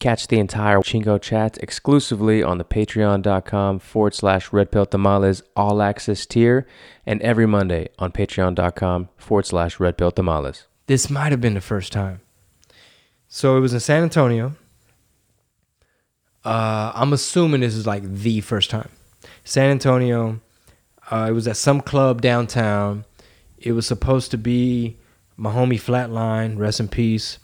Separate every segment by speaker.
Speaker 1: Catch the entire Chingo chat exclusively on the patreon.com forward slash red tamales all access tier and every Monday on patreon.com forward slash red tamales.
Speaker 2: This might have been the first time. So it was in San Antonio. Uh, I'm assuming this is like the first time. San Antonio. Uh, it was at some club downtown. It was supposed to be my homie Flatline, rest in peace.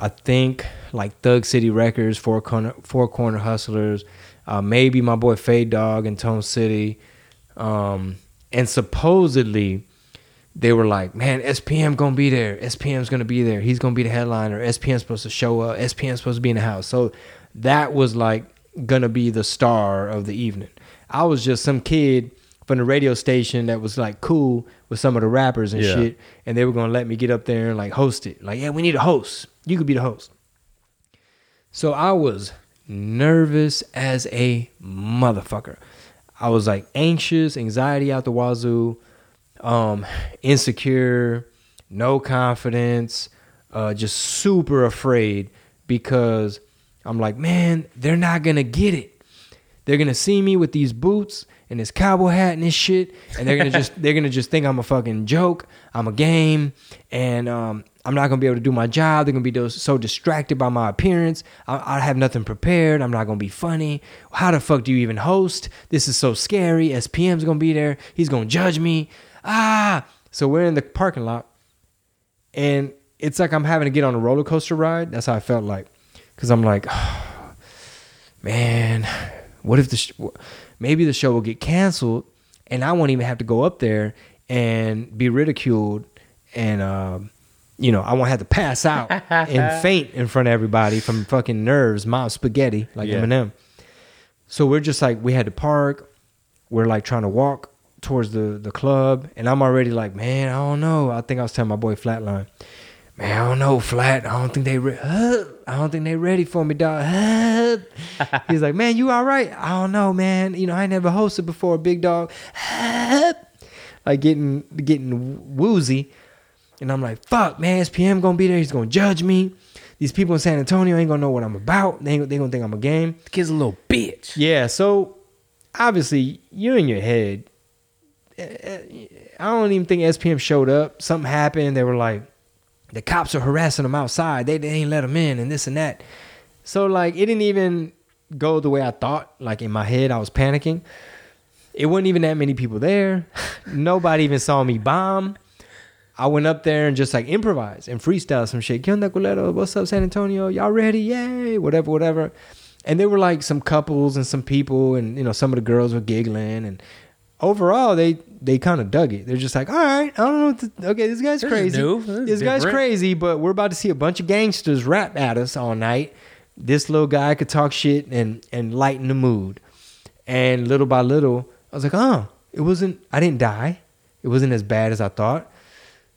Speaker 2: I think like Thug City Records, Four Corner, Four Corner Hustlers, uh, maybe my boy Fade Dog in Tone City, um, and supposedly they were like, "Man, SPM gonna be there. SPM's gonna be there. He's gonna be the headliner. SPM's supposed to show up. SPM's supposed to be in the house." So that was like gonna be the star of the evening. I was just some kid from the radio station that was like cool with some of the rappers and
Speaker 1: Yeah.
Speaker 2: shit, and they were gonna let me get up there and like host it. Like, yeah, we need a host. You could be the host. So I was nervous as a motherfucker. I was like anxious, anxiety out the wazoo, um, insecure, no confidence, uh, just super afraid because I'm like, man, they're not gonna get it. They're gonna see me with these boots and this cowboy hat and this shit, and they're gonna just they're gonna just think I'm a fucking joke. I'm a game, and um, I'm not gonna be able to do my job. They're gonna be so distracted by my appearance. I, I have nothing prepared. I'm not gonna be funny. How the fuck do you even host? This is so scary. SPM's gonna be there. He's gonna judge me. Ah. So we're in the parking lot, and it's like I'm having to get on a roller coaster ride. That's how I felt like, because I'm like, man, what if the sh- maybe the show will get canceled, and I won't even have to go up there and be ridiculed, and um, you know I won't have to pass out and faint in front of everybody from fucking nerves, mom spaghetti like
Speaker 1: Yeah.
Speaker 2: Eminem. So we're just like we had to park. We're like trying to walk towards the the club, and I'm already like, man, I don't know. I think I was telling my boy Flatline, man, I don't know, Flat. I don't think they, re- I don't think they ready for me, dog. He's like, man, you all right? I don't know, man. You know, I never hosted before, big dog. like getting getting woozy, and I'm like, fuck, man, SPM gonna be there. He's gonna judge me. These people in San Antonio ain't gonna know what I'm about. They ain't, they gonna think I'm a game.
Speaker 1: The kid's a little bitch.
Speaker 2: Yeah, so obviously you're in your head. Eh, eh, I don't even think SPM showed up. Something happened. They were like, the cops are harassing them outside. They, they ain't let them in and this and that. So like it didn't even go the way I thought. Like in my head, I was panicking. It wasn't even that many people there. Nobody even saw me bomb. I went up there and just like improvised and freestyle some shit. ¿Qué onda, culero? What's up, San Antonio? Y'all ready? Yay! Whatever, whatever. And there were like some couples and some people, and you know, some of the girls were giggling. And overall, they they kind of dug it. They're just like, all right, I don't know. What to, okay, this guy's
Speaker 1: This
Speaker 2: crazy.
Speaker 1: This
Speaker 2: This guy's crazy, but we're about to see a bunch of gangsters rap at us all night. This little guy could talk shit and and lighten the mood. And little by little, I was like, oh, it wasn't. I didn't die. It wasn't as bad as I thought.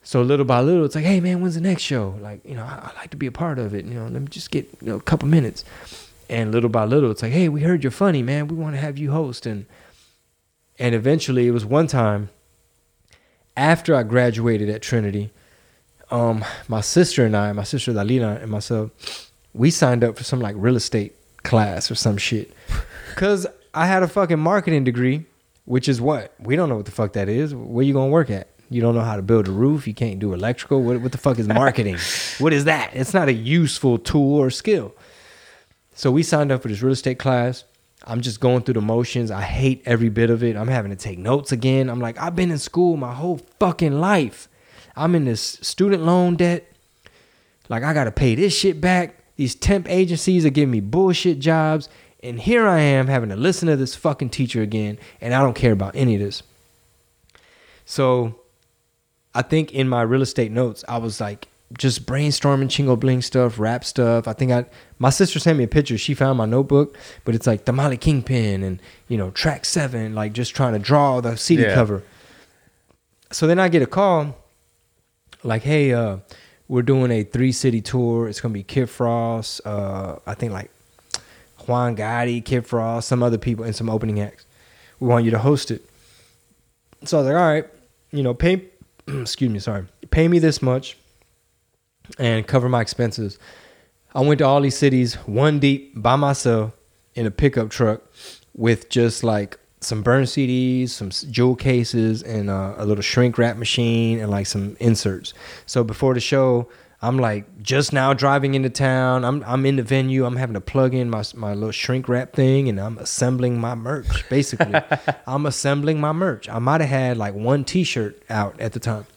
Speaker 2: So little by little, it's like, hey man, when's the next show? Like, you know, I, I like to be a part of it. You know, let me just get you know a couple minutes. And little by little, it's like, hey, we heard you're funny, man. We want to have you host. And and eventually, it was one time after I graduated at Trinity, um, my sister and I, my sister Dalila and myself, we signed up for some like real estate class or some shit. Cause I had a fucking marketing degree, which is what? We don't know what the fuck that is. Where you gonna work at? You don't know how to build a roof. You can't do electrical. What, what the fuck is marketing? what is that? It's not a useful tool or skill. So we signed up for this real estate class. I'm just going through the motions. I hate every bit of it. I'm having to take notes again. I'm like, I've been in school my whole fucking life. I'm in this student loan debt. Like, I got to pay this shit back. These temp agencies are giving me bullshit jobs. And here I am having to listen to this fucking teacher again. And I don't care about any of this. So I think in my real estate notes, I was like just brainstorming chingo bling stuff, rap stuff. I think I my sister sent me a picture. She found my notebook, but it's like Tamale Kingpin and you know track seven, like just trying to draw the CD
Speaker 1: Yeah.
Speaker 2: cover. So then I get a call, like, hey, uh, we're doing a three city tour. It's gonna be Kid Frost, uh, I think like Juan Gotti, Kid Frost, some other people, and some opening acts. We want you to host it. So I was like, all right, you know, pay excuse me, sorry, pay me this much and cover my expenses. I went to all these cities one deep by myself in a pickup truck with just like some burn CDs, some jewel cases, and uh, a little shrink wrap machine, and like some inserts. So before the show, I'm like just now driving into town. I'm I'm in the venue. I'm having to plug in my my little shrink wrap thing, and I'm assembling my merch. Basically, I'm assembling my merch. I might have had like one T-shirt out at the time.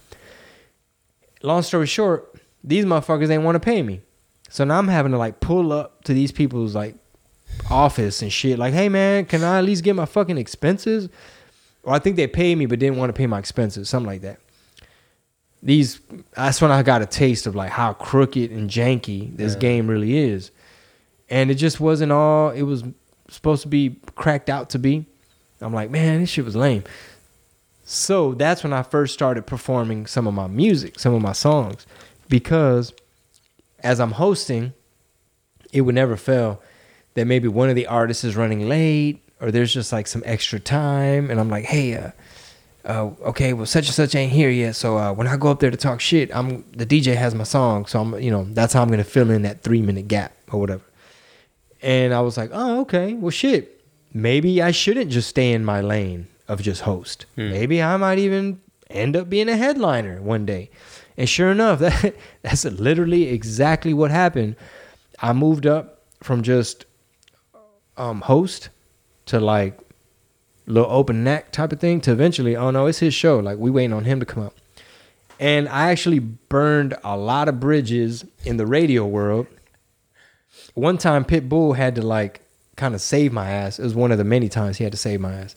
Speaker 2: Long story short, these motherfuckers ain't want to pay me. So now I'm having to like pull up to these people's like office and shit. Like, hey man, can I at least get my fucking expenses? Or I think they paid me but didn't want to pay my expenses, something like that. These that's when I got a taste of like how crooked and janky this
Speaker 1: Yeah.
Speaker 2: game really is. And it just wasn't all it was supposed to be cracked out to be. I'm like, man, this shit was lame. So that's when I first started performing some of my music, some of my songs, because as I'm hosting, it would never fail that maybe one of the artists is running late or there's just like some extra time, and I'm like, hey, uh, uh, okay, well, such and such ain't here yet, so uh, when I go up there to talk shit, I'm the DJ has my song, so I'm, you know, that's how I'm gonna fill in that three minute gap or whatever. And I was like, oh, okay, well, shit, maybe I shouldn't just stay in my lane of just host.
Speaker 1: Hmm.
Speaker 2: Maybe I might even end up being a headliner one day. And sure enough, that that's literally exactly what happened. I moved up from just um, host to like little open neck type of thing to eventually, oh no, it's his show. Like we waiting on him to come up. And I actually burned a lot of bridges in the radio world. One time Pitbull had to like kind of save my ass. It was one of the many times he had to save my ass.